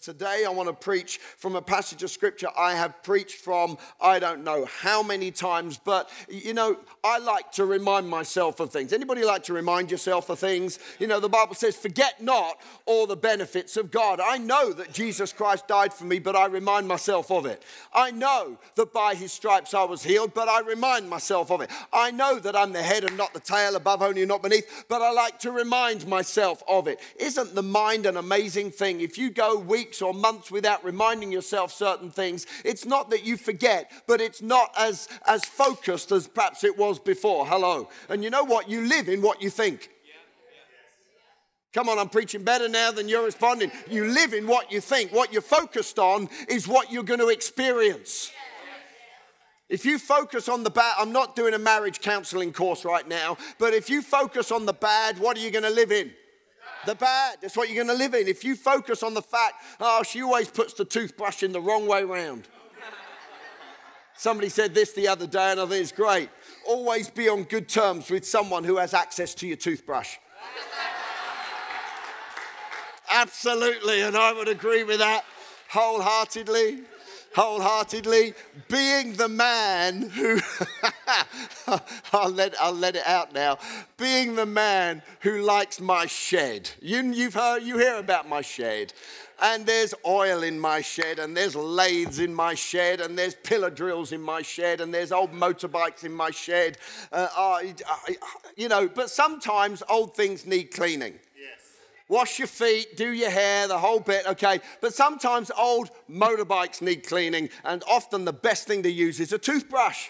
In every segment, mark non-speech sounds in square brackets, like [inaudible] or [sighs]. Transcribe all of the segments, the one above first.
Today, I want to preach from a passage of scripture I have preached from I don't know how many times, but you know, I like to remind myself of things. Anybody like to remind yourself of things? You know, the Bible says, Forget not all the benefits of God. I know that Jesus Christ died for me, but I remind myself of it. I know that by his stripes I was healed, but I remind myself of it. I know that I'm the head and not the tail, above only and not beneath, but I like to remind myself of it. Isn't the mind an amazing thing? If you go week weeks or months without reminding yourself certain things, it's not that you forget, but it's not as, as focused as perhaps it was before. Hello. And you know what? You live in what you think. Come on, I'm preaching better now than you're responding. You live in what you think. What you're focused on is what you're going to experience. If you focus on the bad, I'm not doing a marriage counseling course right now, but if you focus on the bad, what are you going to live in? The bad. That's what you're going to live in. If you focus on the fact, oh, she always puts the toothbrush in the wrong way round. Somebody said this the other day, and I think it's great. Always be on good terms with someone who has access to your toothbrush. Absolutely, and I would agree with that wholeheartedly wholeheartedly, being the man who, [laughs] I'll, let, I'll let it out now, being the man who likes my shed. You, you've heard, you hear about my shed. And there's oil in my shed, and there's lathes in my shed, and there's pillar drills in my shed, and there's old motorbikes in my shed. Uh, I, I, you know, but sometimes old things need cleaning wash your feet, do your hair, the whole bit, okay? But sometimes old motorbikes need cleaning, and often the best thing to use is a toothbrush.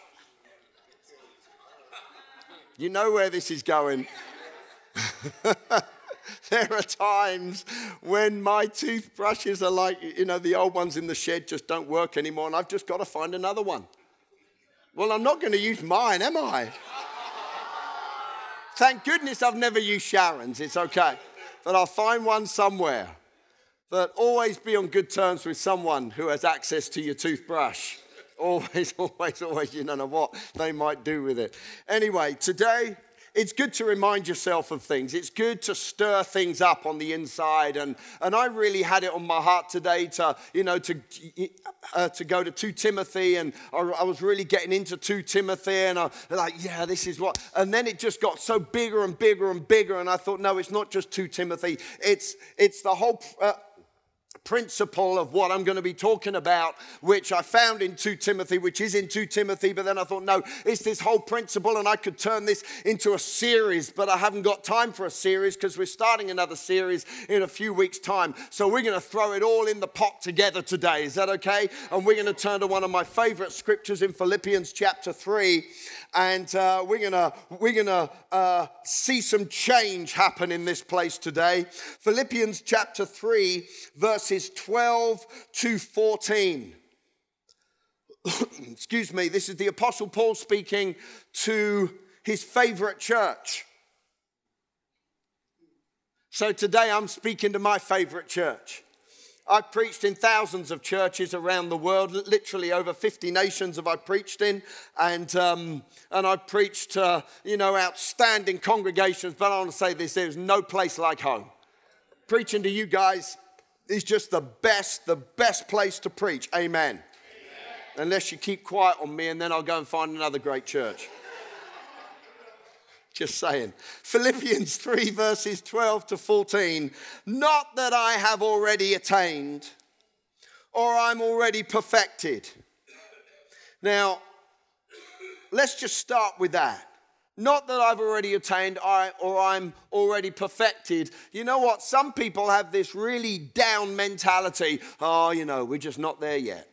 You know where this is going. [laughs] there are times when my toothbrushes are like, you know, the old ones in the shed just don't work anymore, and I've just got to find another one. Well, I'm not going to use mine, am I? Thank goodness I've never used Sharon's. It's okay but I'll find one somewhere. But always be on good terms with someone who has access to your toothbrush. [laughs] Always, [laughs] always, always, you don't know what they might do with it. Anyway, today it's good to remind yourself of things. It's good to stir things up on the inside. And, and I really had it on my heart today to, you know, to, uh, to go to 2 Timothy. And I, I, was really getting into 2 Timothy. And I like, yeah, this is what. And then it just got so bigger and bigger and bigger. And I thought, no, it's not just 2 Timothy. It's, it's the whole uh, principle of what I'm going to be talking about, which I found in 2 Timothy, which is in 2 Timothy, but then I thought, no, it's this whole principle, and I could turn this into a series, but I haven't got time for a series because we're starting another series in a few weeks' time. So we're going to throw it all in the pot together today. Is that okay? And we're going to turn to one of my favorite scriptures in Philippians chapter 3, and uh, we're to we're to uh, see some change happen in this place today. Philippians chapter 3, verses verses 12 to 14. [coughs] Excuse me, this is the Apostle Paul speaking to his favorite church. So today I'm speaking to my favorite church. I've preached in thousands of churches around the world, literally over 50 nations have I preached in, and, um, and I've preached, uh, you know, outstanding congregations, but I want to say this, there's no place like home. Preaching to you guys is just the best, the best place to preach. Amen. Amen. Unless you keep quiet on me, and then I'll go and find another great church. Just saying. Philippians 3, verses 12 to 14. Not that I have already attained or I'm already perfected. Now, let's just start with that. Not that I've already attained or I'm already perfected. You know what? Some people have this really down mentality. Oh, you know, we're just not there yet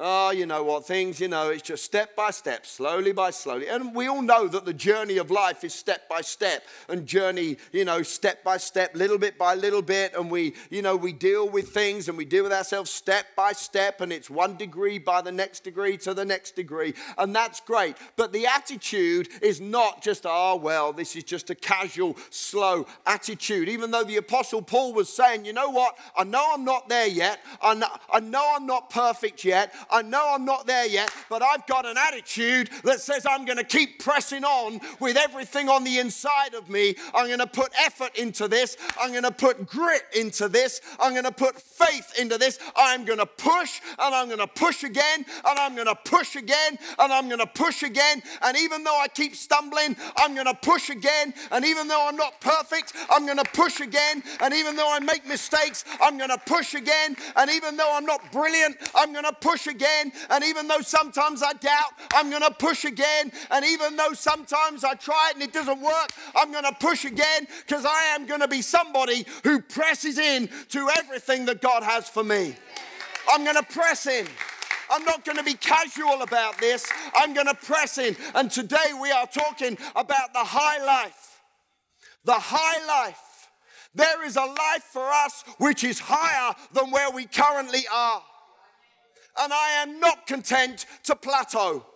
oh, you know what, things, you know, it's just step by step, slowly by slowly. And we all know that the journey of life is step by step and journey, you know, step by step, little bit by little bit. And we, you know, we deal with things and we deal with ourselves step by step. And it's one degree by the next degree to the next degree. And that's great. But the attitude is not just, oh, well, this is just a casual, slow attitude. Even though the Apostle Paul was saying, you know what, I know I'm not there yet. I know, I know I'm not perfect yet. I know I'm not there yet, but I've got an attitude that says I'm going to keep pressing on with everything on the inside of me. I'm going to put effort into this. I'm going to put grit into this. I'm going to put faith into this. I'm going to push and I'm going to push again and I'm going to push again and I'm going to push again. And even though I keep stumbling, I'm going to push again. And even though I'm not perfect, I'm going to push again. And even though I make mistakes, I'm going to push again. And even though I'm not brilliant, I'm going to push again. And even though sometimes I doubt, I'm going to push again. And even though sometimes I try it and it doesn't work, I'm going to push again because I am going to be somebody who presses in to everything that God has for me. I'm going to press in. I'm not going to be casual about this. I'm going to press in. And today we are talking about the high life. The high life. There is a life for us which is higher than where we currently are. And I am not content to plateau.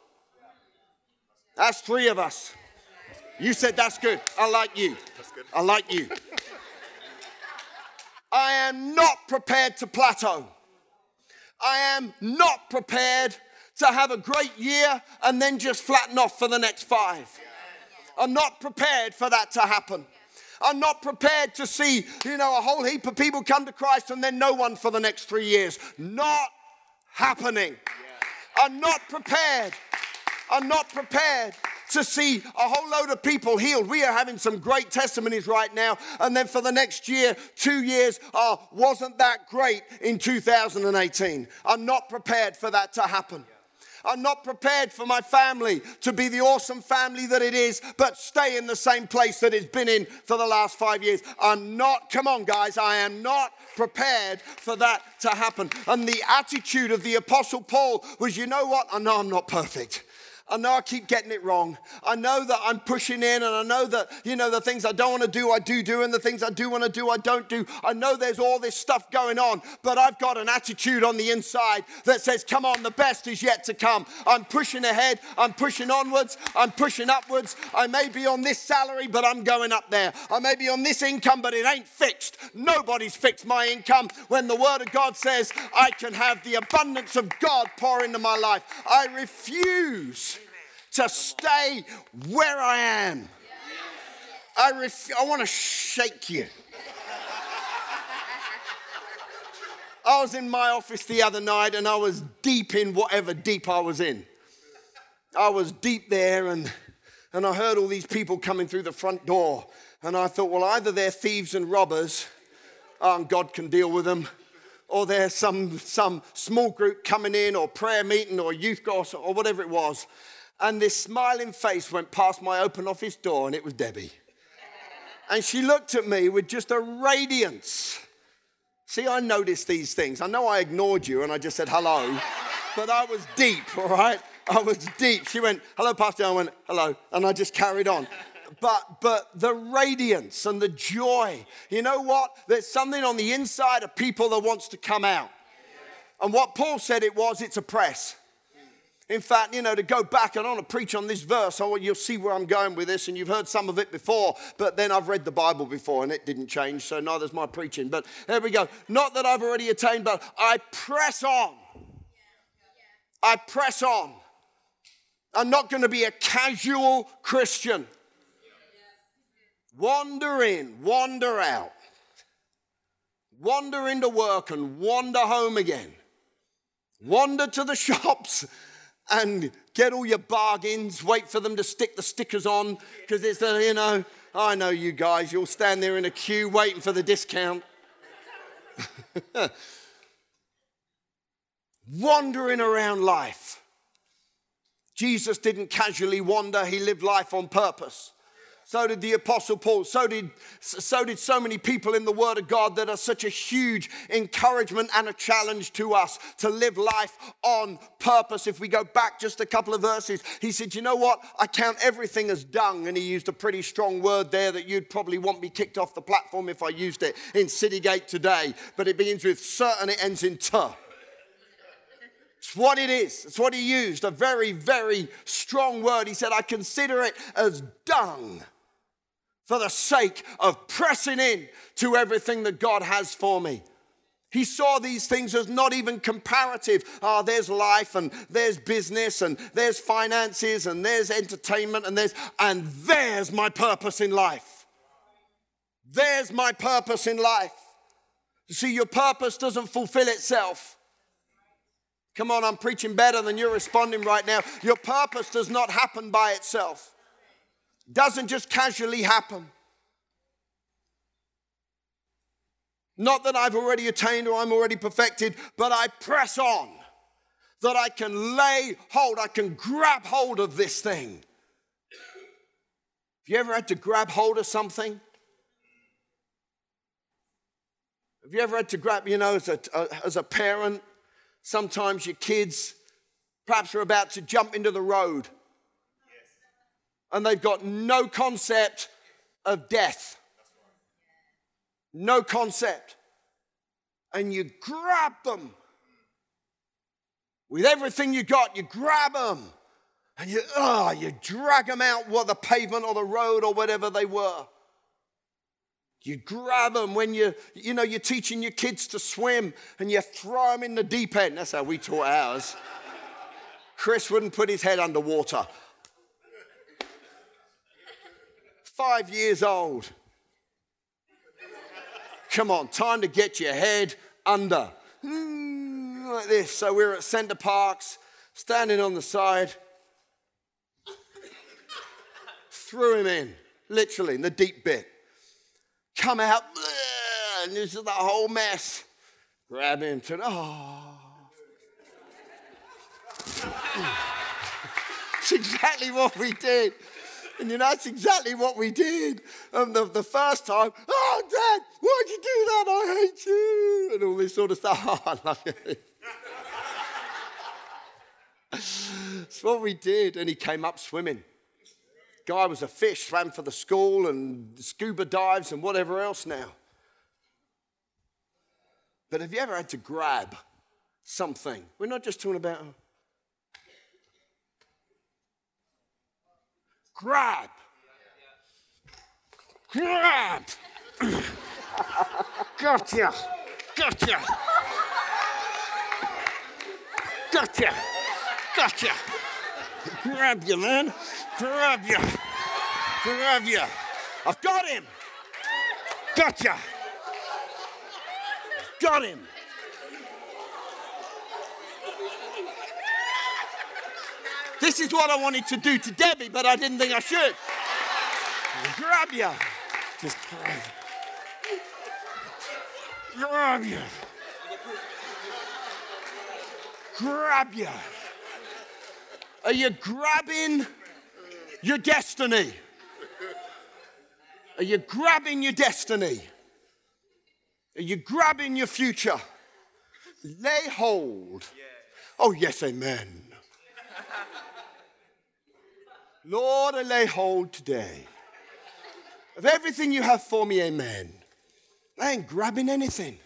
That's three of us. You said that's good. I like you. I like you. I am not prepared to plateau. I am not prepared to have a great year and then just flatten off for the next five. I'm not prepared for that to happen. I'm not prepared to see, you know, a whole heap of people come to Christ and then no one for the next three years. Not happening. I'm not prepared. I'm not prepared to see a whole load of people healed. We are having some great testimonies right now. And then for the next year, two years, oh, wasn't that great in 2018? I'm not prepared for that to happen. I'm not prepared for my family to be the awesome family that it is, but stay in the same place that it's been in for the last five years. I'm not, come on, guys, I am not prepared for that to happen. And the attitude of the Apostle Paul was, you know what? I know I'm not perfect. I know I keep getting it wrong. I know that I'm pushing in, and I know that, you know, the things I don't want to do, I do do, and the things I do want to do, I don't do. I know there's all this stuff going on, but I've got an attitude on the inside that says, come on, the best is yet to come. I'm pushing ahead, I'm pushing onwards, I'm pushing upwards. I may be on this salary, but I'm going up there. I may be on this income, but it ain't fixed. Nobody's fixed my income when the Word of God says I can have the abundance of God pour into my life. I refuse to stay where I am. I, ref- I want to shake you. I was in my office the other night and I was deep in whatever deep I was in. I was deep there and, and I heard all these people coming through the front door. And I thought, well, either they're thieves and robbers, and God can deal with them, or there's some, some small group coming in, or prayer meeting, or youth gospel, or whatever it was and this smiling face went past my open office door, and it was Debbie. And she looked at me with just a radiance. See, I noticed these things. I know I ignored you and I just said hello, but I was deep, all right? I was deep. She went, hello, Pastor. I went, hello. And I just carried on. But, but the radiance and the joy, you know what? There's something on the inside of people that wants to come out. And what Paul said it was, it's a press. In fact, you know, to go back and want to preach on this verse, oh, you'll see where I'm going with this, and you've heard some of it before, but then I've read the Bible before and it didn't change, so neither's my preaching. But there we go. Not that I've already attained, but I press on. I press on. I'm not going to be a casual Christian. Wander in, wander out, wander into work and wander home again, wander to the [laughs] shops and get all your bargains, wait for them to stick the stickers on, because it's a, you know, I know you guys, you'll stand there in a queue waiting for the discount. [laughs] Wandering around life. Jesus didn't casually wander, he lived life on purpose. So did the Apostle Paul. So did, so did so many people in the Word of God that are such a huge encouragement and a challenge to us to live life on purpose. If we go back just a couple of verses, he said, You know what? I count everything as dung. And he used a pretty strong word there that you'd probably want me kicked off the platform if I used it in Citygate today. But it begins with certain, it ends in t. It's what it is. It's what he used. A very, very strong word. He said, I consider it as dung for the sake of pressing in to everything that God has for me. He saw these things as not even comparative. Ah, oh, there's life and there's business and there's finances and there's entertainment and there's, and there's my purpose in life. There's my purpose in life. You see, your purpose doesn't fulfill itself. Come on, I'm preaching better than you're responding right now. Your purpose does not happen by itself. Doesn't just casually happen. Not that I've already attained or I'm already perfected, but I press on that I can lay hold, I can grab hold of this thing. Have you ever had to grab hold of something? Have you ever had to grab, you know, as a, as a parent, sometimes your kids perhaps are about to jump into the road and they've got no concept of death. No concept. And you grab them with everything you got, you grab them and you, oh, you drag them out what the pavement or the road or whatever they were. You grab them when you, you know, you're teaching your kids to swim and you throw them in the deep end. That's how we taught ours. Chris wouldn't put his head underwater. Five years old. Come on, time to get your head under. Hmm, like this. So we're at Center Parcs, standing on the side. Threw him in, literally, in the deep bit come out, and this is the whole mess. Grab him, to oh. [laughs] It's exactly what we did. And you know, that's exactly what we did. And the, the first time, oh, Dad, why'd you do that? I hate you. And all this sort of stuff. [laughs] Oh, I love you. That's what we did. And he came up swimming guy was a fish, swam for the school and scuba dives and whatever else now. But have you ever had to grab something? We're not just talking about grab. Grab. gotcha. Gotcha. Gotcha. Gotcha. Grab you, man. Grab you. Grab you. I've got him. Gotcha. Got him. This is what I wanted to do to Debbie, but I didn't think I should. Grab you. Just grab. Grab you. Grab you. Are you grabbing your destiny? Are you grabbing your destiny? Are you grabbing your future? Lay hold. Oh, yes, amen. Lord, I lay hold today of everything you have for me, amen. I ain't grabbing anything.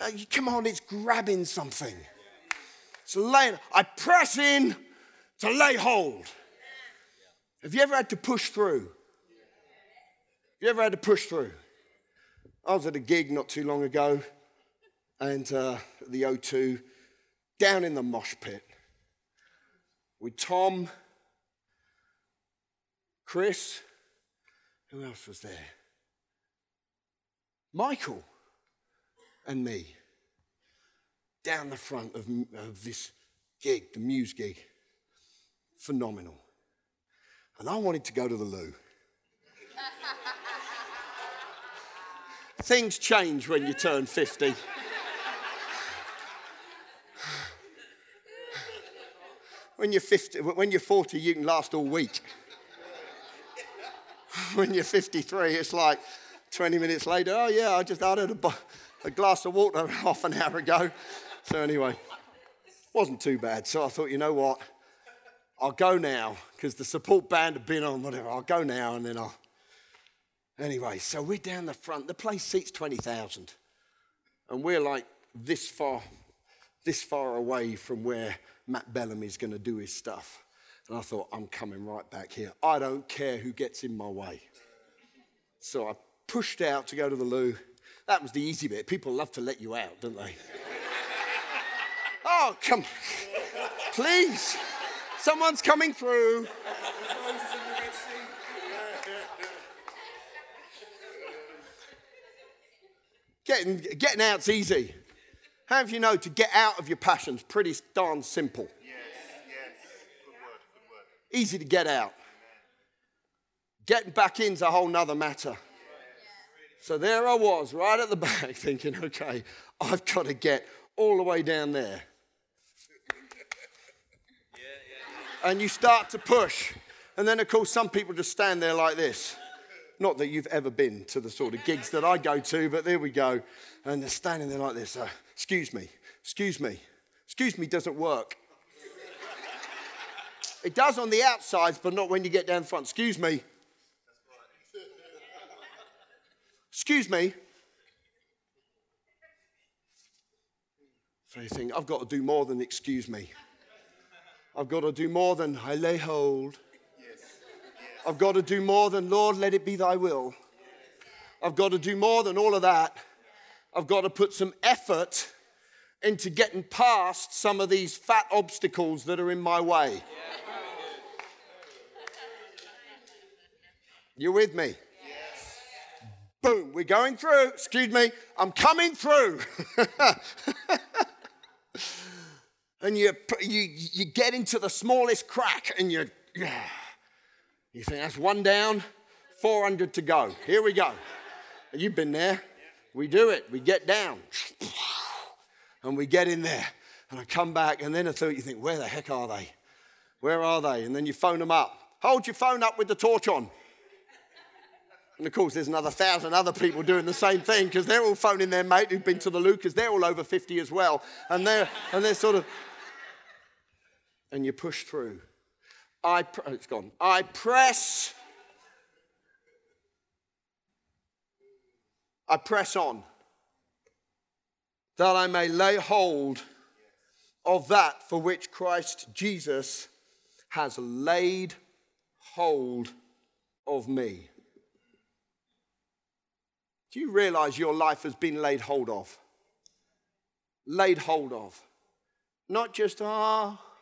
Uh, come on, it's grabbing something. It's laying. I press in to lay hold. Have you ever had to push through? Have you ever had to push through? I was at a gig not too long ago, and uh, the O2, down in the mosh pit, with Tom, Chris, who else was there? Michael, and me, down the front of, of this gig, the Muse gig phenomenal. And I wanted to go to the loo. Things change when you turn 50. when you're 50, when you're 40, you can last all week. [laughs] when you're 53, it's like 20 minutes later, oh yeah, I just had a, a glass of water [laughs] half an hour ago. So anyway, wasn't too bad. So I thought, you know what? I'll go now because the support band have been on, whatever. I'll go now and then I'll. Anyway, so we're down the front. The place seats 20,000. And we're like this far, this far away from where Matt Bellamy's going to do his stuff. And I thought, I'm coming right back here. I don't care who gets in my way. So I pushed out to go to the loo. That was the easy bit. People love to let you out, don't they? [laughs] oh, come. Please. Someone's coming through. Getting, getting out's easy. How have you know to get out of your passions? Pretty darn simple. Yes, yes. Good word, good word. Easy to get out. Getting back in's a whole nother matter. So there I was, right at the [laughs] back, thinking, okay, I've got to get all the way down there. And you start to push. And then, of course, some people just stand there like this. Not that you've ever been to the sort of gigs that I go to, but there we go. And they're standing there like this. Uh, excuse me, excuse me, excuse me doesn't work. It does on the outsides, but not when you get down front. Excuse me. Excuse me. So you think, I've got to do more than excuse me. I've got to do more than I lay hold. I've got to do more than, Lord, let it be thy will. I've got to do more than all of that. I've got to put some effort into getting past some of these fat obstacles that are in my way. You with me? Yes. Boom, we're going through. Excuse me, I'm coming through. [laughs] and you, you, you get into the smallest crack and you, yeah. [sighs] You think that's one down, 400 to go. Here we go. You've been there. We do it. We get down. [sighs] And we get in there. And I come back, and then I thought, you think, where the heck are they? Where are they? And then you phone them up. Hold your phone up with the torch on. And of course, there's another thousand other people doing the same thing because they're all phoning their mate who've been to the Lucas. They're all over 50 as well. And they're, and they're sort of, and you push through. I, pr- oh, it's gone. I press. I press on that I may lay hold of that for which Christ Jesus has laid hold of me. Do you realize your life has been laid hold of? Laid hold of. Not just, ah, oh,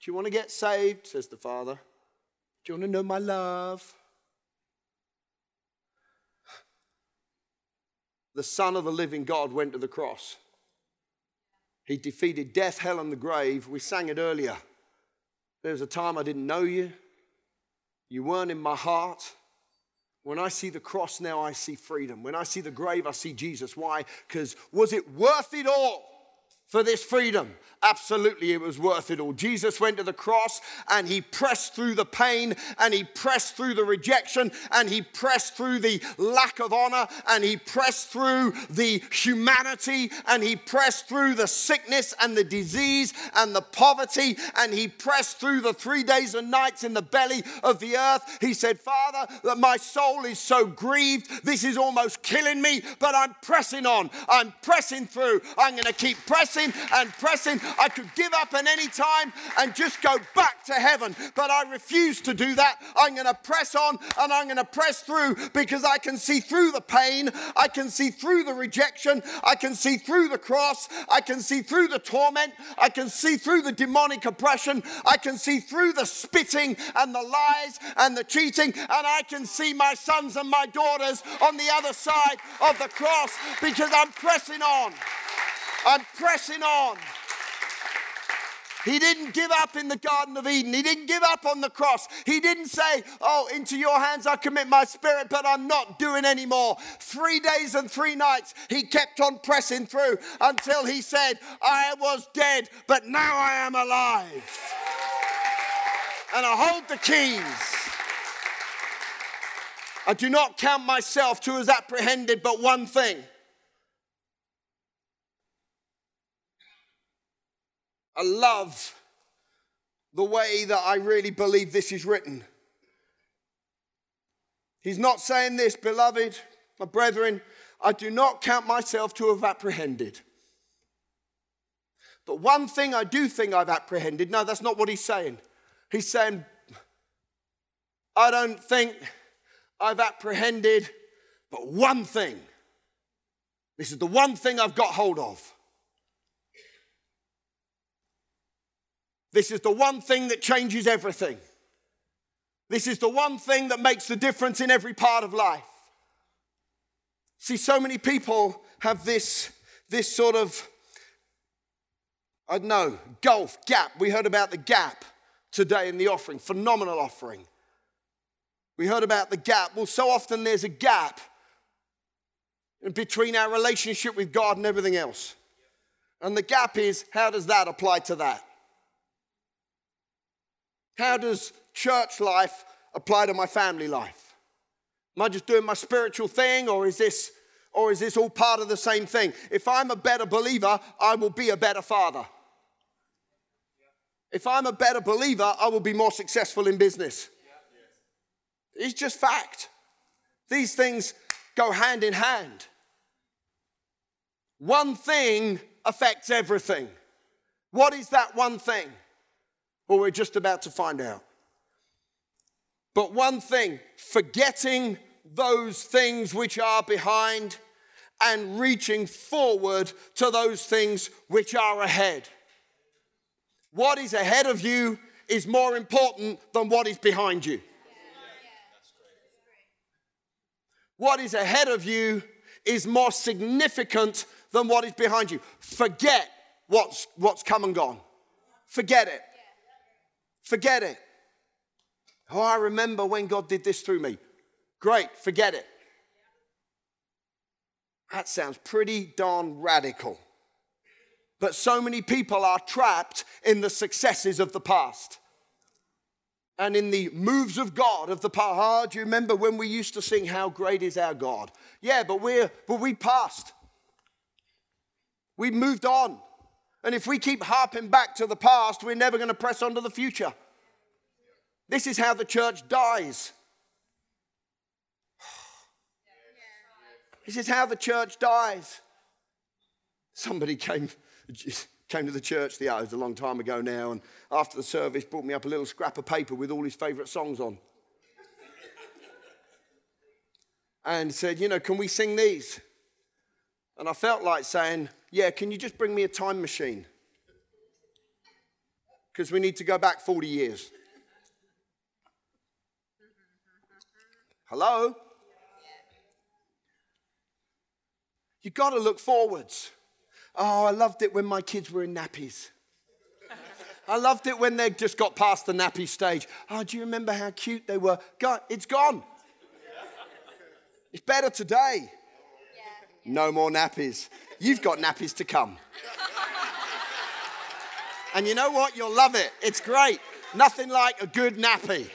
do you want to get saved? says the Father. Do you want to know my love? The Son of the living God went to the cross. He defeated death, hell, and the grave. We sang it earlier. There was a time I didn't know you. You weren't in my heart. When I see the cross now, I see freedom. When I see the grave, I see Jesus. Why? Because was it worth it all for this freedom? Absolutely, it was worth it all. Jesus went to the cross and he pressed through the pain and he pressed through the rejection and he pressed through the lack of honor and he pressed through the humanity and he pressed through the sickness and the disease and the poverty and he pressed through the three days and nights in the belly of the earth. He said, Father, that my soul is so grieved, this is almost killing me, but I'm pressing on. I'm pressing through. I'm going to keep pressing and pressing I could give up at any time and just go back to heaven. But I refuse to do that. I'm going to press on and I'm going to press through because I can see through the pain. I can see through the rejection. I can see through the cross. I can see through the torment. I can see through the demonic oppression. I can see through the spitting and the lies and the cheating. And I can see my sons and my daughters on the other side of the cross because I'm pressing on. I'm pressing on. He didn't give up in the Garden of Eden. He didn't give up on the cross. He didn't say, Oh, into your hands I commit my spirit, but I'm not doing anymore. Three days and three nights, he kept on pressing through until he said, I was dead, but now I am alive. And I hold the keys. I do not count myself to as apprehended, but one thing I love the way that I really believe this is written. He's not saying this, beloved, my brethren, I do not count myself to have apprehended. But one thing I do think I've apprehended, no, that's not what he's saying. He's saying, I don't think I've apprehended, but one thing This is the one thing I've got hold of. This is the one thing that changes everything. This is the one thing that makes the difference in every part of life. See, so many people have this, this sort of, I don't know, gulf, gap. We heard about the gap today in the offering, phenomenal offering. We heard about the gap. Well, so often there's a gap between our relationship with God and everything else. And the gap is how does that apply to that? How does church life apply to my family life? Am I just doing my spiritual thing or is this or is this all part of the same thing? If I'm a better believer, I will be a better father. If I'm a better believer, I will be more successful in business. It's just fact. These things go hand in hand. One thing affects everything. What is that one thing? Well, we're just about to find out. But one thing, forgetting those things which are behind and reaching forward to those things which are ahead. What is ahead of you is more important than what is behind you. What is ahead of you is more significant than what is behind you. Forget what's, what's come and gone. Forget it. Forget it. Oh, I remember when God did this through me. Great, forget it. That sounds pretty darn radical. But so many people are trapped in the successes of the past and in the moves of God of the past. Oh, do you remember when we used to sing, How Great is Our God? Yeah, but we're but we passed. We moved on. And if we keep harping back to the past, we're never going to press on to the future. This is how the church dies. This is how the church dies. Somebody came, came to the church the other, a long time ago now, and after the service brought me up a little scrap of paper with all his favourite songs on. and said, You know, can we sing these? And I felt like saying, Yeah, can you just bring me a time machine? Because we need to go back 40 years. Hello? You've got to look forwards. Oh, I loved it when my kids were in nappies. I loved it when they just got past the nappy stage. Oh, do you remember how cute they were? God, it's gone. It's better today. No more nappies. You've got nappies to come. And you know what? You'll love it. It's great. Nothing like a good nappy.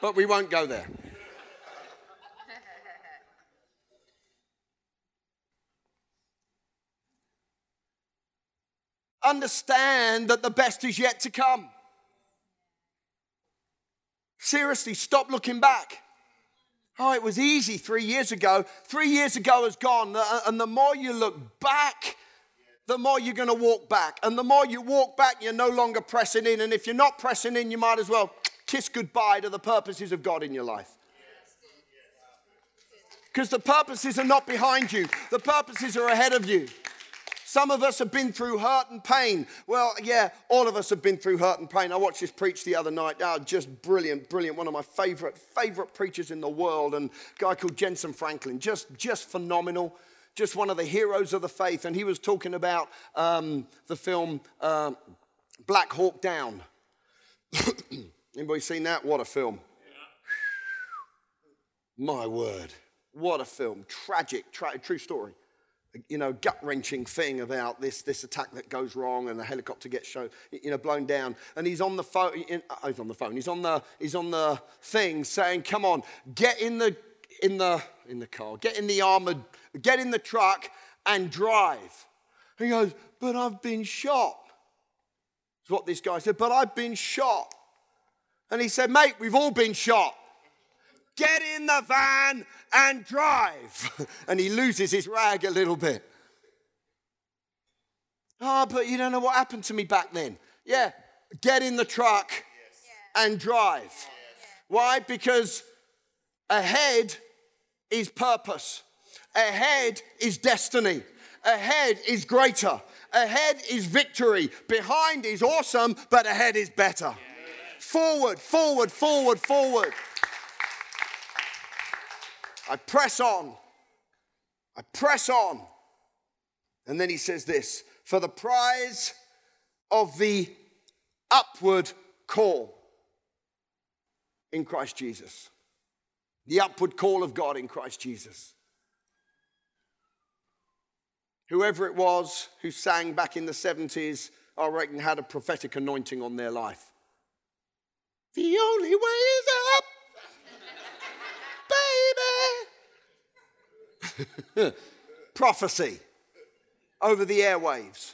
But we won't go there. understand that the best is yet to come. Seriously, stop looking back. Oh, it was easy three years ago. Three years ago is gone. Uh, and the more you look back, the more you're going to walk back. And the more you walk back, you're no longer pressing in. And if you're not pressing in, you might as well kiss goodbye to the purposes of God in your life. Because the purposes are not behind you, the purposes are ahead of you. Some of us have been through hurt and pain. Well, yeah, all of us have been through hurt and pain. I watched this preach the other night. Oh, just brilliant, brilliant. One of my favorite, favorite preachers in the world, and a guy called Jentezen Franklin. Just, just phenomenal. Just one of the heroes of the faith. And he was talking about um, the film uh, Black Hawk Down. [coughs] Anybody seen that? What a film. My word. What a film. Tragic, tra- true story you know, gut wrenching thing about this, this attack that goes wrong and the helicopter gets shown, you know, blown down. And he's on the phone, oh, uh, he's on the phone, he's on the, he's on the thing saying, come on, get in the, in the, in the car, get in the armored, get in the truck and drive. He goes, but I've been shot. That's what this guy said, but I've been shot. And he said, mate, we've all been shot get in the van and drive. [laughs] and he loses his rag a little bit. Oh, but you don't know what happened to me back then. Yeah, get in the truck and drive. Why? Because ahead is purpose. Ahead is destiny. Ahead is greater. Ahead is victory. Behind is awesome, but ahead is better. Forward, forward, forward, forward. I press on. I press on. And then he says this for the prize of the upward call in Christ Jesus. The upward call of God in Christ Jesus. Whoever it was who sang back in the 70s, I reckon, had a prophetic anointing on their life. The only way is up, [laughs] Prophecy over the airwaves.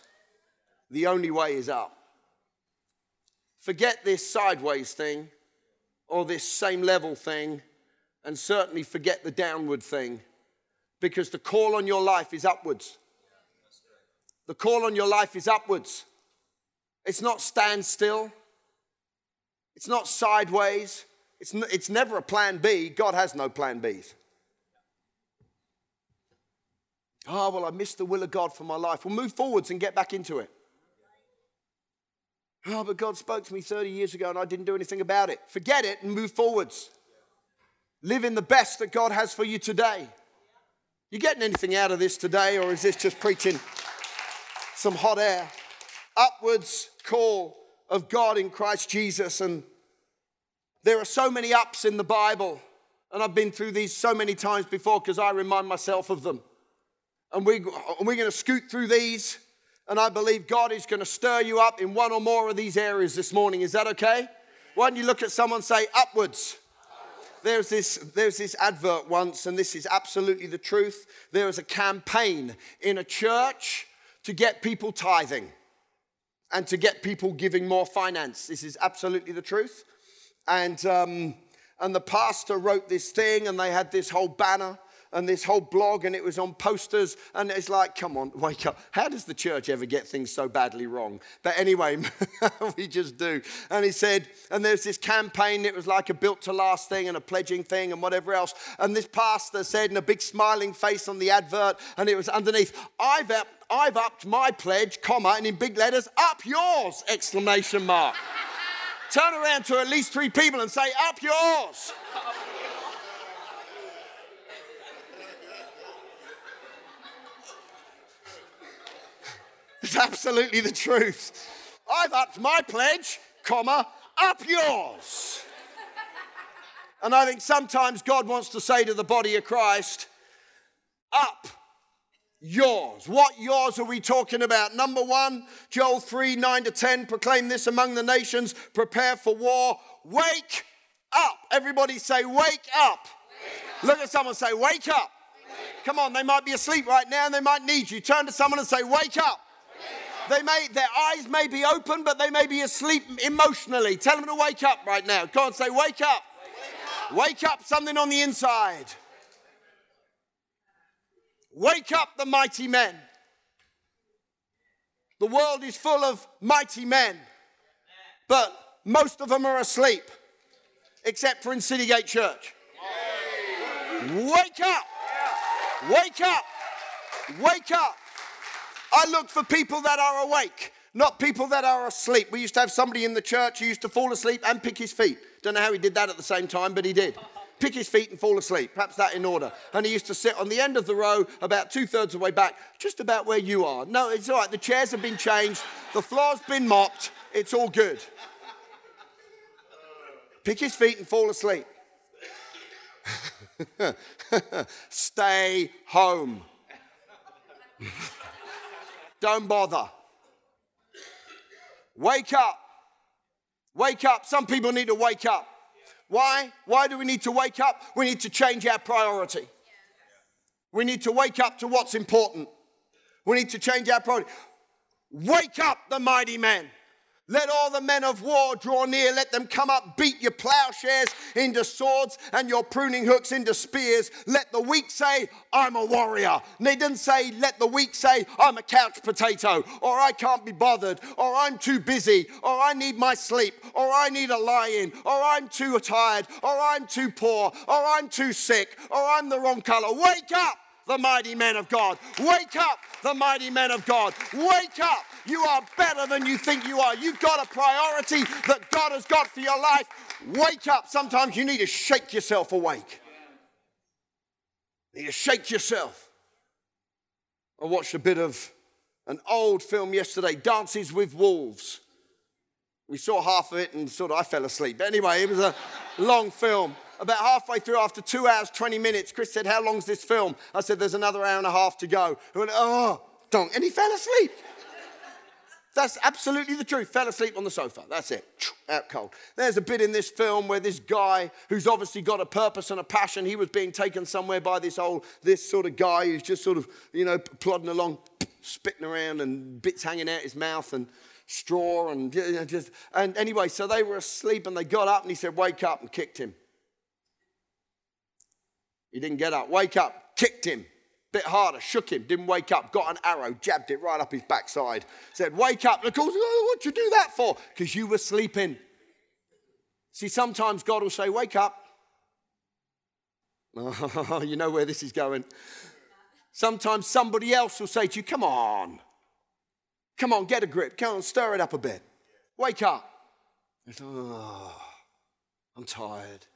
The only way is up. Forget this sideways thing or this same level thing, and certainly forget the downward thing because the call on your life is upwards. The call on your life is upwards. It's not stand still. It's not sideways. It's, n- it's never a plan B. God has no plan Bs. Oh, well, I missed the will of God for my life. Well, move forwards and get back into it. Oh, but God spoke to me 30 years ago and I didn't do anything about it. Forget it and move forwards. Live in the best that God has for you today. You getting anything out of this today, or is this just preaching some hot air? Upwards call of God in Christ Jesus. And there are so many ups in the Bible. And I've been through these so many times before because I remind myself of them. And, we, and we're going to scoot through these. And I believe God is going to stir you up in one or more of these areas this morning. Is that okay? Why don't you look at someone say, upwards? There's this, there's this advert once, and this is absolutely the truth. There was a campaign in a church to get people tithing and to get people giving more finance. This is absolutely the truth. And, um, and the pastor wrote this thing, and they had this whole banner and this whole blog, and it was on posters. And it's like, come on, wake up. How does the church ever get things so badly wrong? But anyway, [laughs] we just do. And he said, and there's this campaign, it was like a built to last thing and a pledging thing and whatever else. And this pastor said, in a big smiling face on the advert, and it was underneath, I've up, I've upped my pledge, comma, and in big letters, up yours! Exclamation mark. Turn around to at least three people and say, up yours! It's absolutely the truth. I've upped my pledge, comma, up yours. And I think sometimes God wants to say to the body of Christ, up yours. What yours are we talking about? Number one, Joel 3 9 to 10, proclaim this among the nations, prepare for war, wake up. Everybody say, wake up. Wake up. Look at someone say, wake up. Wake Come on, they might be asleep right now and they might need you. Turn to someone and say, wake up. They may, their eyes may be open, but they may be asleep emotionally. Tell them to wake up right now. Go on, say, wake up. Wake up, wake up something on the inside. Wake up the mighty men. The world is full of mighty men, but most of them are asleep, except for in City Gate Church. Wake up! Wake up! Wake up! I look for people that are awake, not people that are asleep. We used to have somebody in the church who used to fall asleep and pick his feet. Don't know how he did that at the same time, but he did. Pick his feet and fall asleep, perhaps that in order. And he used to sit on the end of the row, about two thirds of the way back, just about where you are. No, it's all right. The chairs have been changed, the floor's been mopped, it's all good. Pick his feet and fall asleep. [laughs] Stay home. [laughs] Don't bother. Wake up. Wake up. Some people need to wake up. Why? Why do we need to wake up? We need to change our priority. We need to wake up to what's important. We need to change our priority. Wake up, the mighty men. Let all the men of war draw near. Let them come up, beat your plowshares into swords and your pruning hooks into spears. Let the weak say, I'm a warrior. And they didn't say, let the weak say, I'm a couch potato, or I can't be bothered, or I'm too busy, or I need my sleep, or I need a lie in, or I'm too tired, or I'm too poor, or I'm too sick, or I'm the wrong color. Wake up! The mighty men of God. Wake up, the mighty men of God. Wake up. You are better than you think you are. You've got a priority that God has got for your life. Wake up. Sometimes you need to shake yourself awake. You need to shake yourself. I watched a bit of an old film yesterday, Dances with Wolves. We saw half of it and sort of I fell asleep. But anyway, it was a long film. About halfway through, after two hours, 20 minutes, Chris said, How long's this film? I said, There's another hour and a half to go. He went, Oh, don't. And he fell asleep. That's absolutely the truth. Fell asleep on the sofa. That's it. Out cold. There's a bit in this film where this guy, who's obviously got a purpose and a passion, he was being taken somewhere by this old, this sort of guy who's just sort of, you know, plodding along, spitting around and bits hanging out his mouth and straw and just. And anyway, so they were asleep and they got up and he said, "Wake up!" and kicked him. He didn't get up. Wake up! Kicked him bit harder, shook him, didn't wake up, got an arrow, jabbed it right up his backside, said, Wake up. Course, oh, what'd you do that for? Because you were sleeping. See, sometimes God will say, Wake up. Oh, [laughs] you know where this is going. Sometimes somebody else will say to you, Come on. Come on, get a grip. Come on, stir it up a bit. Wake up. Oh, I'm tired.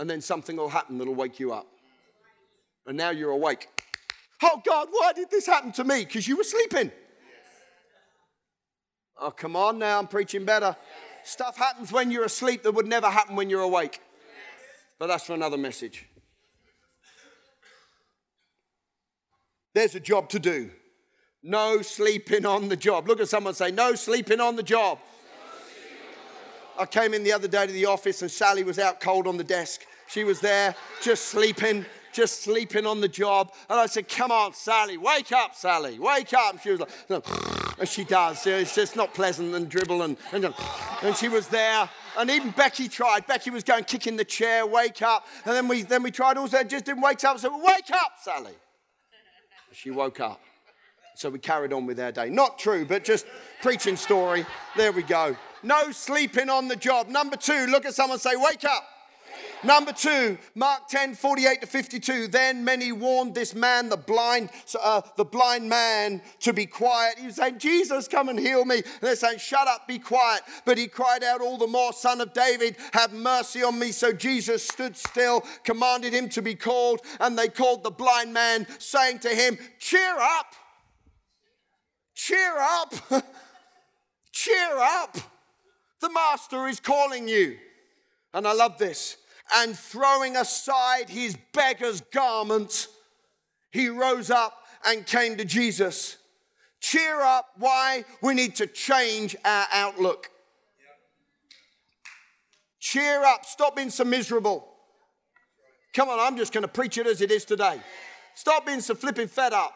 And then something will happen that'll wake you up and now you're awake. Oh God, why did this happen to me? Because you were sleeping. Oh, come on now, I'm preaching better. Stuff happens when you're asleep that would never happen when you're awake. But that's for another message. There's a job to do. No sleeping on the job. Look at someone say, No sleeping on the job. I came in the other day to the office and Sally was out cold on the desk. She was there just sleeping just sleeping on the job. And I said, Come on, Sally, wake up, Sally, wake up. And she was like, no. and she does. It's just not pleasant and dribble. And, and, and she was there. And even Becky tried. Becky was going, kicking the chair, wake up. And then we, then we tried also, just didn't wake up. So, wake up, Sally. She woke up. So we carried on with our day. Not true, but just preaching story. There we go. No sleeping on the job. Number two, look at someone say, wake up. Number two, Mark 10, 48 to 52. Then many warned this man, the blind, uh, the blind man, to be quiet. He was saying, Jesus, come and heal me. And they're saying, Shut up, be quiet. But he cried out all the more, Son of David, have mercy on me. So Jesus stood still, commanded him to be called, and they called the blind man, saying to him, Cheer up, cheer up, [laughs] cheer up. The master is calling you. And I love this and throwing aside his beggar's garment, he rose up and came to Jesus. Cheer up. Why? We need to change our outlook. Cheer up. Stop being so miserable. Come on, I'm just going to preach it as it is today. Stop being so flipping fed up.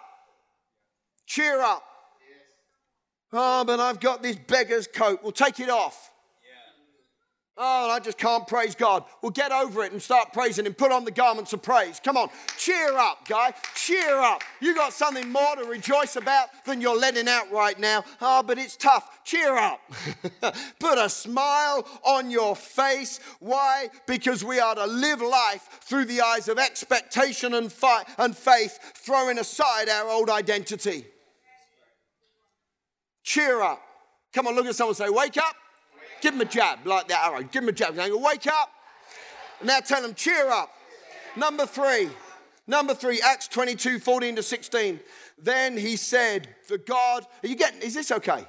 Cheer up. Oh, but I've got this beggar's coat. Well, take it off. Oh, I just can't praise God. Well, get over it and start praising Him. Put on the garments of praise. Come on, cheer up, guy. Cheer up. You got something more to rejoice about than you're letting out right now. Oh, but it's tough. Cheer up. [laughs] Put a smile on your face. Why? Because we are to live life through the eyes of expectation and, fi- and faith, throwing aside our old identity. Cheer up. Come on, look at someone say, Wake up. Give him a jab like that arrow. Give him a jab. Go, wake up. Now tell him, cheer up. Number three. Number three, Acts 22, 14 to 16. Then he said, The God, are you getting, is this okay?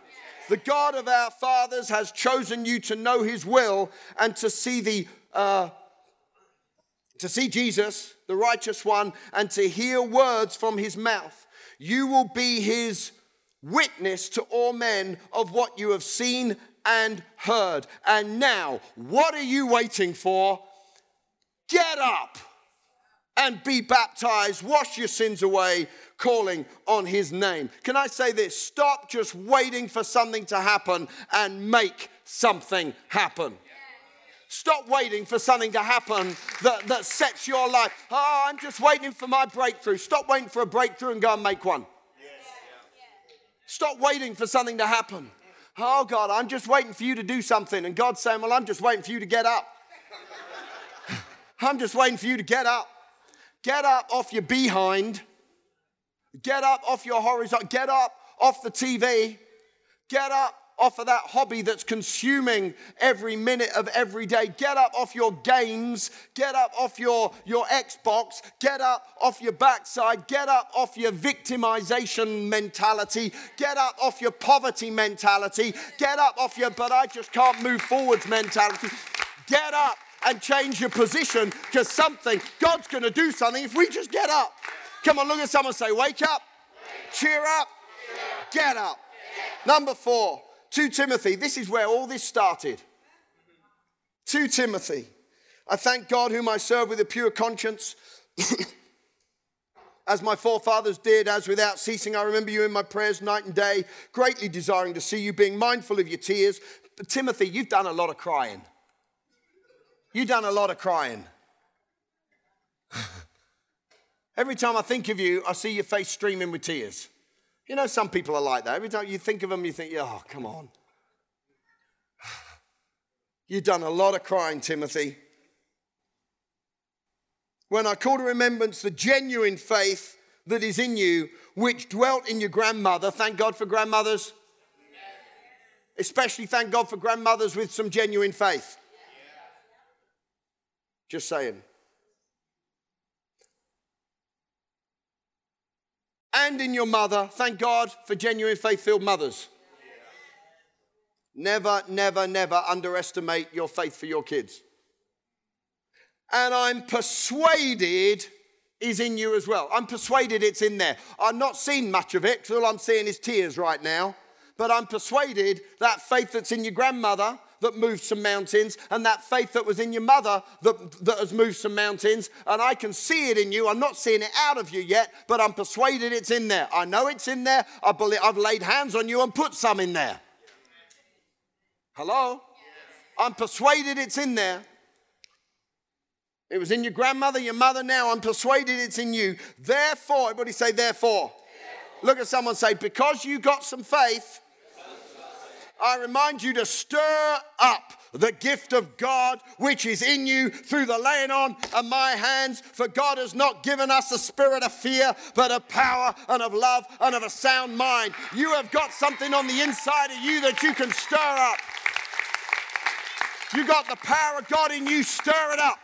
The God of our fathers has chosen you to know his will and to see the, uh, to see Jesus, the righteous one, and to hear words from his mouth. You will be his witness to all men of what you have seen and heard. And now, what are you waiting for? Get up and be baptized, wash your sins away, calling on his name. Can I say this? Stop just waiting for something to happen and make something happen. Stop waiting for something to happen that, that sets your life. Oh, I'm just waiting for my breakthrough. Stop waiting for a breakthrough and go and make one. Stop waiting for something to happen. Oh, God, I'm just waiting for you to do something. And God's saying, Well, I'm just waiting for you to get up. [laughs] I'm just waiting for you to get up. Get up off your behind. Get up off your horizontal. Get up off the TV. Get up off of that hobby that's consuming every minute of every day. Get up off your games. Get up off your, your Xbox. Get up off your backside. Get up off your victimization mentality. Get up off your poverty mentality. Get up off your, but I just can't move forwards mentality. Get up and change your position because something, God's going to do something if we just get up. Come on, look at someone say, Wake up, cheer up, get up. Number four, 2 Timothy. This is where all this started. 2 Timothy. I thank God whom I serve with a pure conscience. [coughs] as my forefathers did, as without ceasing I remember you in my prayers night and day, greatly desiring to see you, being mindful of your tears. But Timothy, you've done a lot of crying. You've done a lot of crying. [sighs] Every time I think of you, I see your face streaming with tears. You know, some people are like that. Every time you think of them, you think, oh, come on. [sighs] You've done a lot of crying, Timothy. When I call to remembrance the genuine faith that is in you, which dwelt in your grandmother, thank God for grandmothers. Especially thank God for grandmothers with some genuine faith. Just saying. And in your mother. Thank God for genuine faith filled mothers. Never, never, never underestimate your faith for your kids. And I'm persuaded is in you as well. I'm persuaded it's in there. I'm not seeing much of it because all I'm seeing is tears right now. But I'm persuaded that faith that's in your grandmother that moved some mountains and that faith that was in your mother that, that has moved some mountains. And I can see it in you. I'm not seeing it out of you yet, but I'm persuaded it's in there. I know it's in there. I believe I've laid hands on you and put some in there. Hello? I'm persuaded it's in there. It was in your grandmother, your mother now. I'm persuaded it's in you. Therefore, everybody say, therefore. therefore. Look at someone say, because you got some faith, I remind you to stir up the gift of God which is in you through the laying on of my hands. For God has not given us a spirit of fear, but of power and of love and of a sound mind. You have got something on the inside of you that you can stir up. You got the power of God in you, stir it up.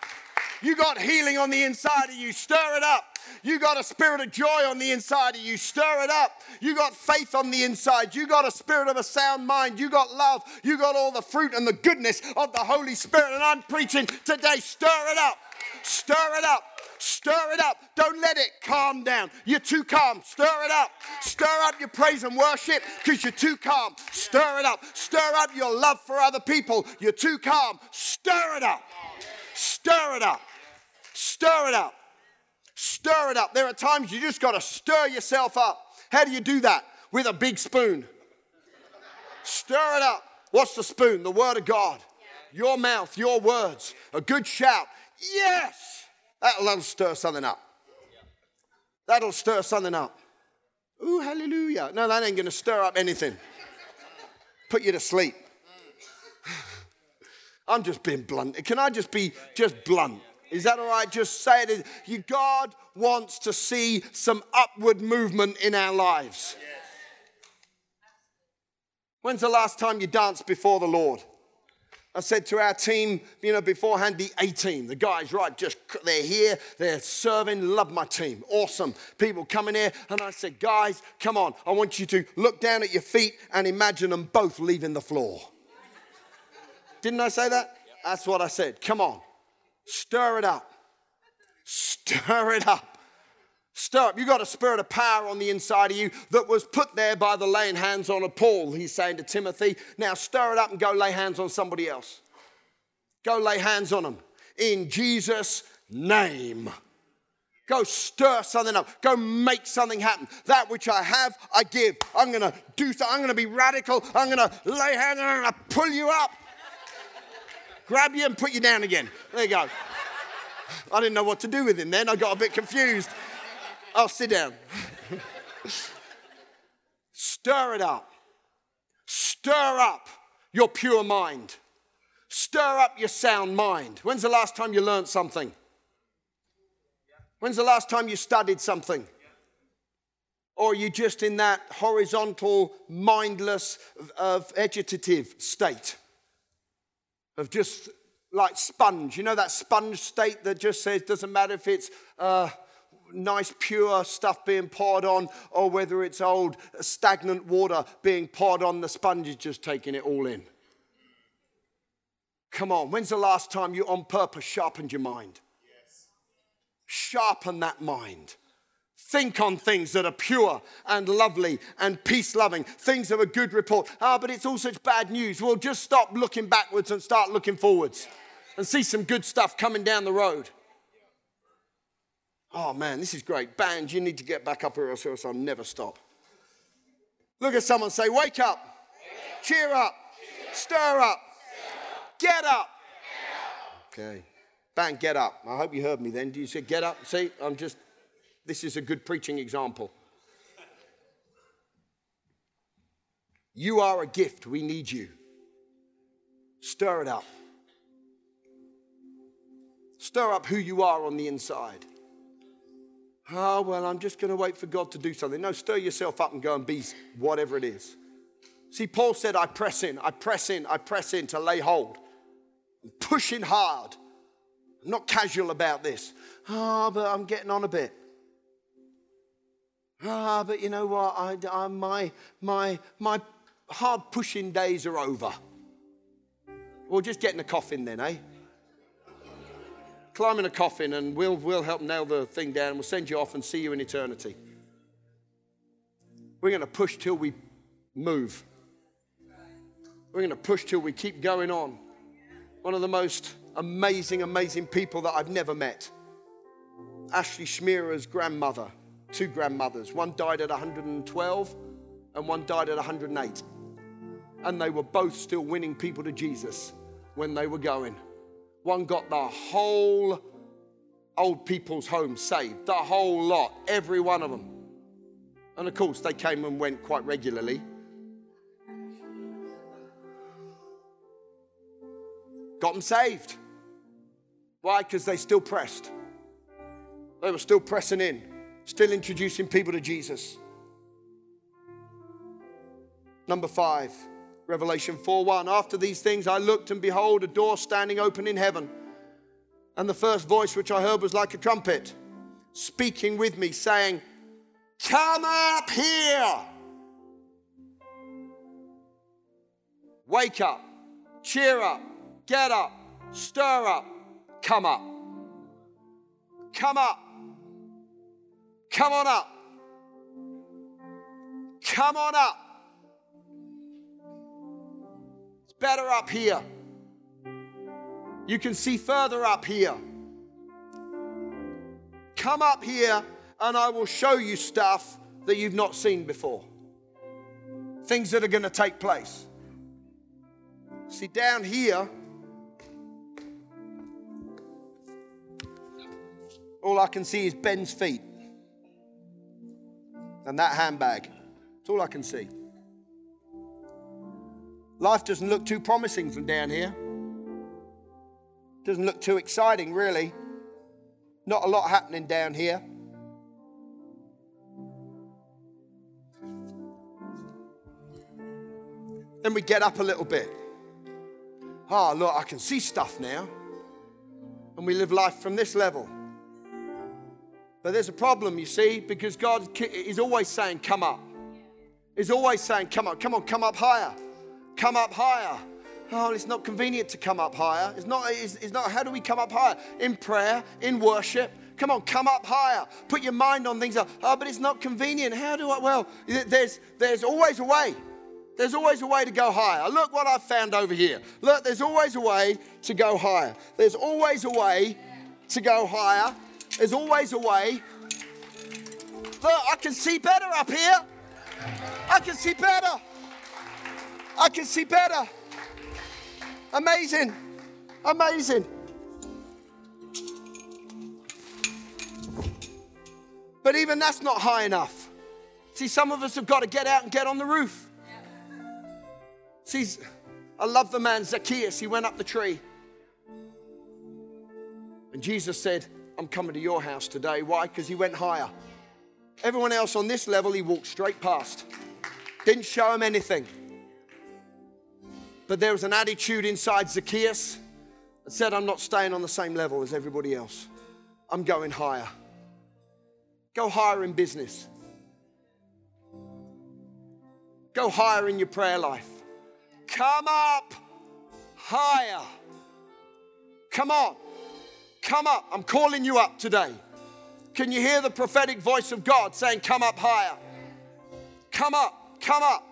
You got healing on the inside of you, stir it up. You got a spirit of joy on the inside of you. Stir it up. You got faith on the inside. You got a spirit of a sound mind. You got love. You got all the fruit and the goodness of the Holy Spirit. And I'm preaching today. Stir it up. Stir it up. Stir it up. Don't let it calm down. You're too calm. Stir it up. Stir up your praise and worship because you're too calm. Stir it up. Stir up your love for other people. You're too calm. Stir it up. Stir it up. Stir it up. Stir it up. There are times you just got to stir yourself up. How do you do that? With a big spoon. Stir it up. What's the spoon? The Word of God. Your mouth, your words. A good shout. Yes! That'll stir something up. That'll stir something up. Ooh, hallelujah. No, that ain't going to stir up anything. Put you to sleep. [sighs] I'm just being blunt. Can I just be just blunt? Is that all right? Just say it. You, God wants to see some upward movement in our lives. When's the last time you danced before the Lord? I said to our team, you know, beforehand, the A team, the guys, right, just they're here, they're serving, love my team, awesome. People coming here, and I said, guys, come on, I want you to look down at your feet and imagine them both leaving the floor. Didn't I say that? That's what I said. Come on. Stir it up. Stir it up. Stir up. You got a spirit of power on the inside of you that was put there by the laying hands on of Paul, he's saying to Timothy. Now stir it up and go lay hands on somebody else. Go lay hands on them in Jesus' name. Go stir something up. Go make something happen. That which I have, I give. I'm going to do something. I'm going to be radical. I'm going to lay hands on to pull you up grab you and put you down again. There you go. I didn't know what to do with him then. I got a bit confused. I'll sit down. Stir it up. Stir up your pure mind. Stir up your sound mind. When's the last time you learned something? When's the last time you studied something? Or are you just in that horizontal, mindless, uh, vegetative state of just like sponge? You know that sponge state that just says, doesn't matter if it's uh, nice, pure stuff being poured on or whether it's old, stagnant water being poured on, the sponge is just taking it all in. Come on, when's the last time you on purpose sharpened your mind? Yes. Sharpen that mind. Think on things that are pure and lovely and peace loving, things of a good report. Ah, but it's all such bad news. Well, just stop looking backwards and start looking forwards and see some good stuff coming down the road. Oh man, this is great. Band, you need to get back up or else I'll never stop. Look at someone say, Wake up, cheer up, stir up, get up. Okay. Band, get up. I hope you heard me then. Do you say get up? See, I'm just, this is a good preaching example. You are a gift. We need you. Stir it up. Stir up who you are on the inside. Oh, well, I'm just going to wait for God to do something. No, stir yourself up and go and be whatever it is. See, Paul said, I press in, I press in, I press in to lay hold. I'm pushing hard. I'm not casual about this. Ah, oh, but I'm getting on a bit. Ah, but you know what? I, I, my, my, my hard pushing days are over. Well, just get in the coffin then, eh? climb in a coffin and we'll, we'll help nail the thing down. We'll send you off and see you in eternity. We're going to push till we move. We're going to push till we keep going on. One of the most amazing, amazing people that I've never met. Ashley Schmierer's grandmother, two grandmothers. One died at 112 and one died at 108. And they were both still winning people to Jesus when they were going. One got the whole old people's home saved, the whole lot, every one of them. And of course, they came and went quite regularly. Got them saved. Why? Because they still pressed. They were still pressing in, still introducing people to Jesus. Number five, Revelation 4 1. After these things I looked, and behold, a door standing open in heaven. And the first voice which I heard was like a trumpet, speaking with me, saying, Come up here. Wake up, cheer up, get up, stir up, come up. Come up. Come on up. Come on up. It's better up here. You can see further up here. Come up here and I will show you stuff that you've not seen before. Things that are going to take place. See, down here, all I can see is Ben's feet and that handbag. It's all I can see. Life doesn't look too promising from down here. Doesn't look too exciting, really. Not a lot happening down here. Then we get up a little bit. Ah, oh, look, I can see stuff now. And we live life from this level. But there's a problem, you see, because God is always saying, Come up. He's always saying, Come up, come on, come up higher come up higher. Oh, it's not convenient to come up higher. It's not, it's, it's not, how do we come up higher? In prayer, in worship. Come on, come up higher. Put your mind on things. Oh, but it's not convenient. How do I? Well, there's, there's always a way. There's always a way to go higher. Look what I've found over here. Look, there's always a way to go higher. There's always a way to go higher. There's always a way. Look, I can see better up here. I can see better. I can see better. Amazing. Amazing. But even that's not high enough. See, some of us have got to get out and get on the roof. See, I love the man Zacchaeus. He went up the tree. And Jesus said, I'm coming to your house today. Why? Because he went higher. Everyone else on this level, he walked straight past. Didn't show him anything. But there was an attitude inside Zacchaeus that said, I'm not staying on the same level as everybody else. I'm going higher. Go higher in business. Go higher in your prayer life. Come up higher. Come on. Come up. I'm calling you up today. Can you hear the prophetic voice of God saying, Come up higher? Come up. Come up.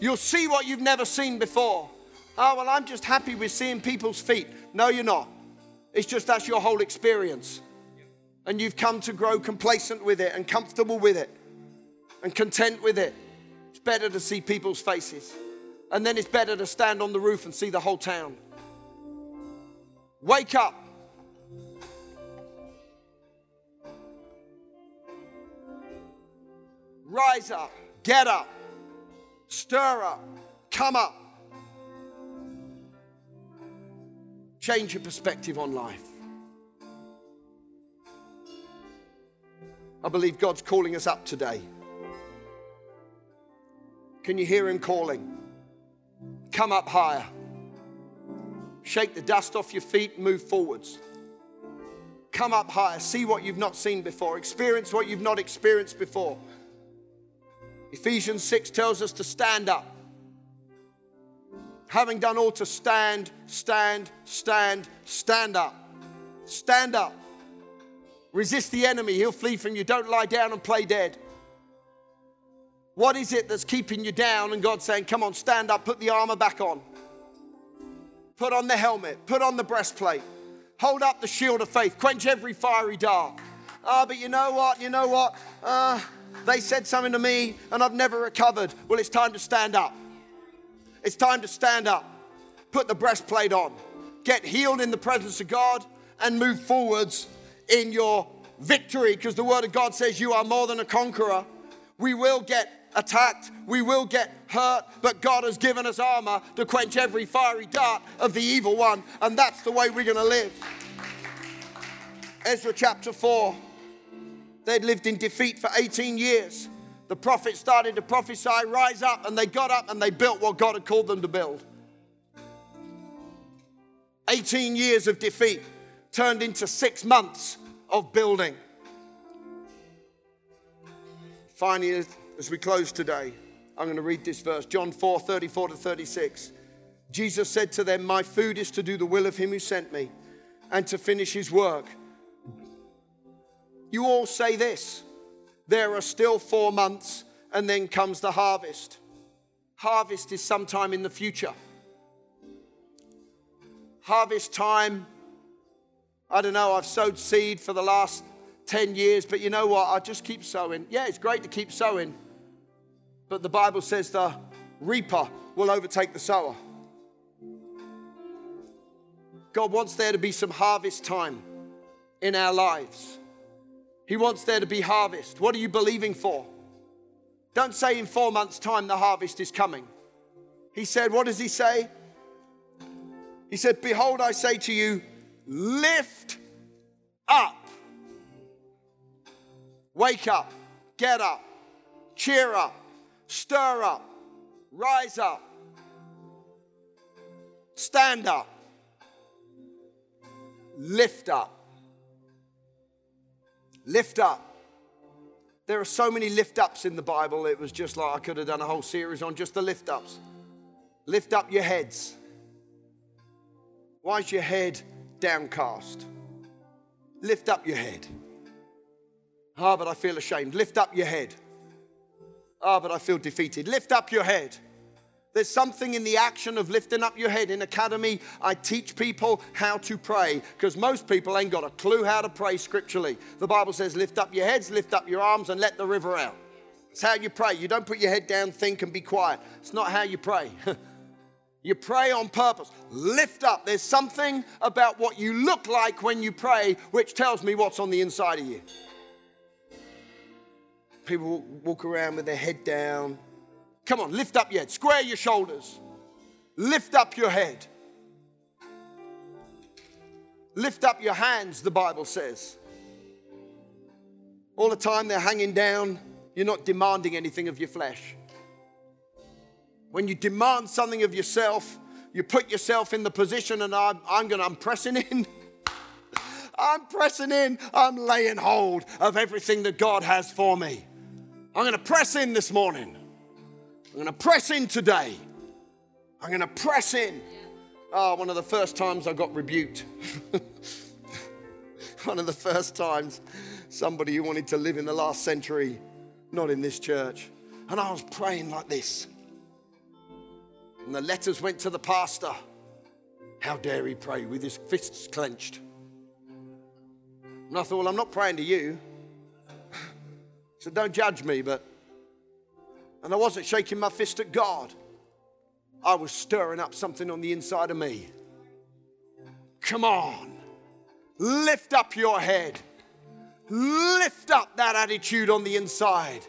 You'll see what you've never seen before. Oh, well, I'm just happy with seeing people's feet. No, you're not. It's just that's your whole experience. And you've come to grow complacent with it and comfortable with it and content with it. It's better to see people's faces. And then it's better to stand on the roof and see the whole town. Wake up. Rise up. Get up. Stir up. Come up. Change your perspective on life. I believe God's calling us up today. Can you hear Him calling? Come up higher. Shake the dust off your feet, move forwards. Come up higher. See what you've not seen before. Experience what you've not experienced before. Ephesians 6 tells us to stand up. Having done all to stand, stand, stand, stand up. Stand up. Resist the enemy, he'll flee from you. Don't lie down and play dead. What is it that's keeping you down? And God's saying, Come on, stand up, put the armor back on. Put on the helmet, put on the breastplate, hold up the shield of faith, quench every fiery dart. Ah, oh, but you know what? You know what? Uh, they said something to me and I've never recovered. Well, it's time to stand up. It's time to stand up. Put the breastplate on. Get healed in the presence of God and move forwards in your victory because the Word of God says you are more than a conqueror. We will get attacked, we will get hurt, but God has given us armor to quench every fiery dart of the evil one, and that's the way we're going to live. Ezra chapter 4. They'd lived in defeat for 18 years. The prophet started to prophesy, rise up, and they got up and they built what God had called them to build. 18 years of defeat turned into six months of building. Finally, as we close today, I'm going to read this verse John 4 34 to 36. Jesus said to them, My food is to do the will of him who sent me and to finish his work. You all say this there are still four months, and then comes the harvest. Harvest is sometime in the future. Harvest time, I don't know, I've sowed seed for the last 10 years, but you know what? I just keep sowing. Yeah, it's great to keep sowing, but the Bible says the reaper will overtake the sower. God wants there to be some harvest time in our lives. He wants there to be harvest. What are you believing for? Don't say in four months' time the harvest is coming. He said, What does he say? He said, Behold, I say to you, lift up. Wake up, get up, cheer up, stir up, rise up, stand up, lift up. Lift up. There are so many lift ups in the Bible, it was just like I could have done a whole series on just the lift ups. Lift up your heads. Why is your head downcast? Lift up your head. Ah, oh, but I feel ashamed. Lift up your head. Ah, oh, but I feel defeated. Lift up your head. There's something in the action of lifting up your head. In Academy, I teach people how to pray because most people ain't got a clue how to pray scripturally. The Bible says, lift up your heads, lift up your arms, and let the river out. It's how you pray. You don't put your head down, think, and be quiet. It's not how you pray. [laughs] you pray on purpose. Lift up. There's something about what you look like when you pray which tells me what's on the inside of you. People walk around with their head down, Come on, lift up your head, square your shoulders, lift up your head. Lift up your hands, the Bible says. All the time they're hanging down, you're not demanding anything of your flesh. When you demand something of yourself, you put yourself in the position, and I'm, I'm going to, I'm pressing in. [laughs] I'm pressing in. I'm laying hold of everything that God has for me. I'm going to press in this morning. I'm going to press in today. I'm going to press in. Oh, one of the first times I got rebuked. [laughs] one of the first times somebody who wanted to live in the last century, not in this church. And I was praying like this. And the letters went to the pastor. How dare he pray with his fists clenched? And I thought, well, I'm not praying to you. Don't judge me, but. And I wasn't shaking my fist at God. I was stirring up something on the inside of me. Come on. Lift up your head. Lift up that attitude on the inside.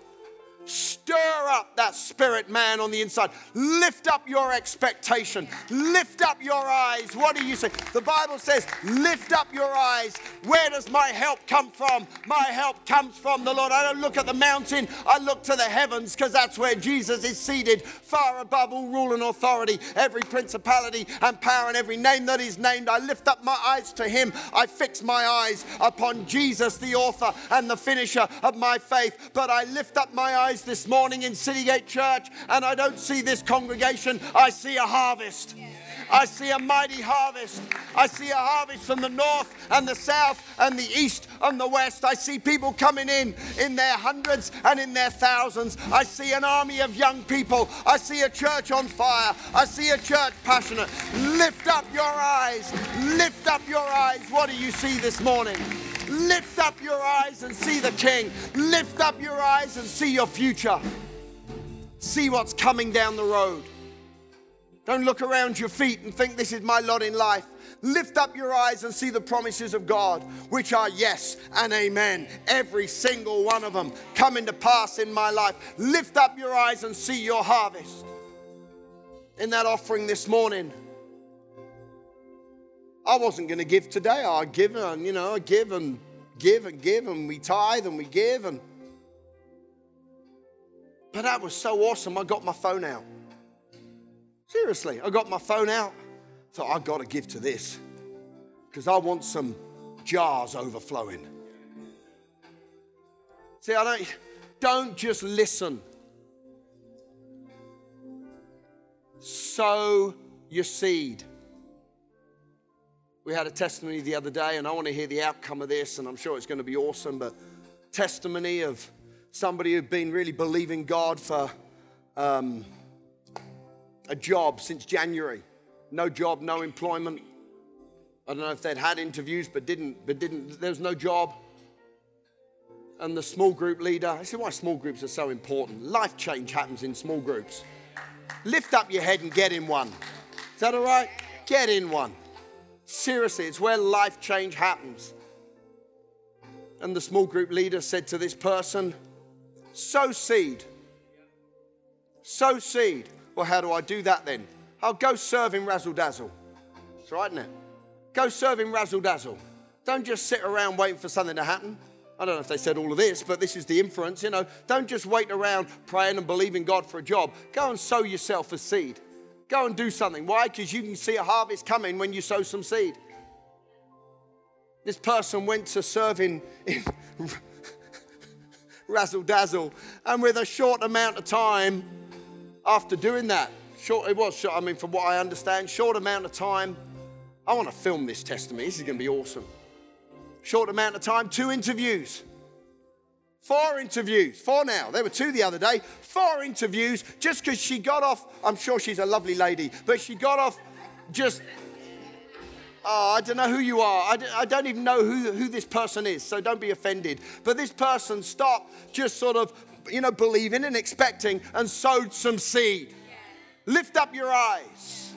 Stir up that spirit man on the inside. Lift up your expectation. Lift up your eyes. What do you say? The Bible says, Lift up your eyes. Where does my help come from? My help comes from the Lord. I don't look at the mountain, I look to the heavens because that's where Jesus is seated, far above all rule and authority, every principality and power and every name that is named. I lift up my eyes to Him. I fix my eyes upon Jesus, the author and the finisher of my faith. But I lift up my eyes this morning in Citygate Church and I don't see this congregation, I see a harvest. I see a mighty harvest. I see a harvest from the north and the south and the east and the west. I see people coming in in their hundreds and in their thousands. I see an army of young people. I see a church on fire. I see a church passionate. Lift up your eyes. Lift up your eyes. What do you see this morning? Lift up your eyes and see the King. Lift up your eyes and see your future. See what's coming down the road. Don't look around your feet and think this is my lot in life. Lift up your eyes and see the promises of God, which are yes and amen. Every single one of them coming to pass in my life. Lift up your eyes and see your harvest. In that offering this morning, I wasn't going to give today. I give and, you know, I give and give and give and we tithe and we give and. But that was so awesome. I got my phone out. Seriously, I got my phone out. Thought I've got to give to this because I want some jars overflowing. See, I don't. Don't just listen. Sow your seed. We had a testimony the other day, and I want to hear the outcome of this, and I'm sure it's going to be awesome. But testimony of somebody who'd been really believing God for um, a job since January. No job, no employment. I don't know if they'd had interviews, but didn't. But didn't. There was no job. And the small group leader. I said, why small groups are so important. Life change happens in small groups. Lift up your head and get in one. Is that all right? Get in one. Seriously, it's where life change happens. And the small group leader said to this person, Sow seed. Sow seed. Well, how do I do that then? I'll go serve in Razzle Dazzle. It's right, isn't it? Go serve in Razzle Dazzle. Don't just sit around waiting for something to happen. I don't know if they said all of this, but this is the inference. You know, don't just wait around praying and believing God for a job. Go and sow yourself a seed. Go and do something. Why? Because you can see a harvest coming when you sow some seed. This person went to serve in, in [laughs] razzle dazzle, and with a short amount of time after doing that, short, it was short, I mean, from what I understand, short amount of time. I want to film this testimony. This is going to be awesome. Short amount of time, two interviews. Four interviews, four now. There were two the other day. Four interviews just because she got off. I'm sure she's a lovely lady, but she got off just. Oh, I don't know who you are. I don't, I don't even know who, who this person is, so don't be offended. But this person stopped just sort of, you know, believing and expecting and sowed some seed. Lift up your eyes.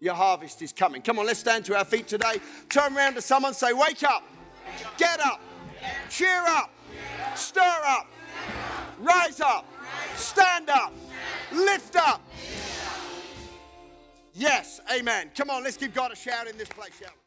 Your harvest is coming. Come on, let's stand to our feet today. Turn around to someone, say, Wake up, get up, cheer up. Stir up. Rise up. Stand up. Lift up. Yes, amen. Come on, let's give God a shout in this place, shall?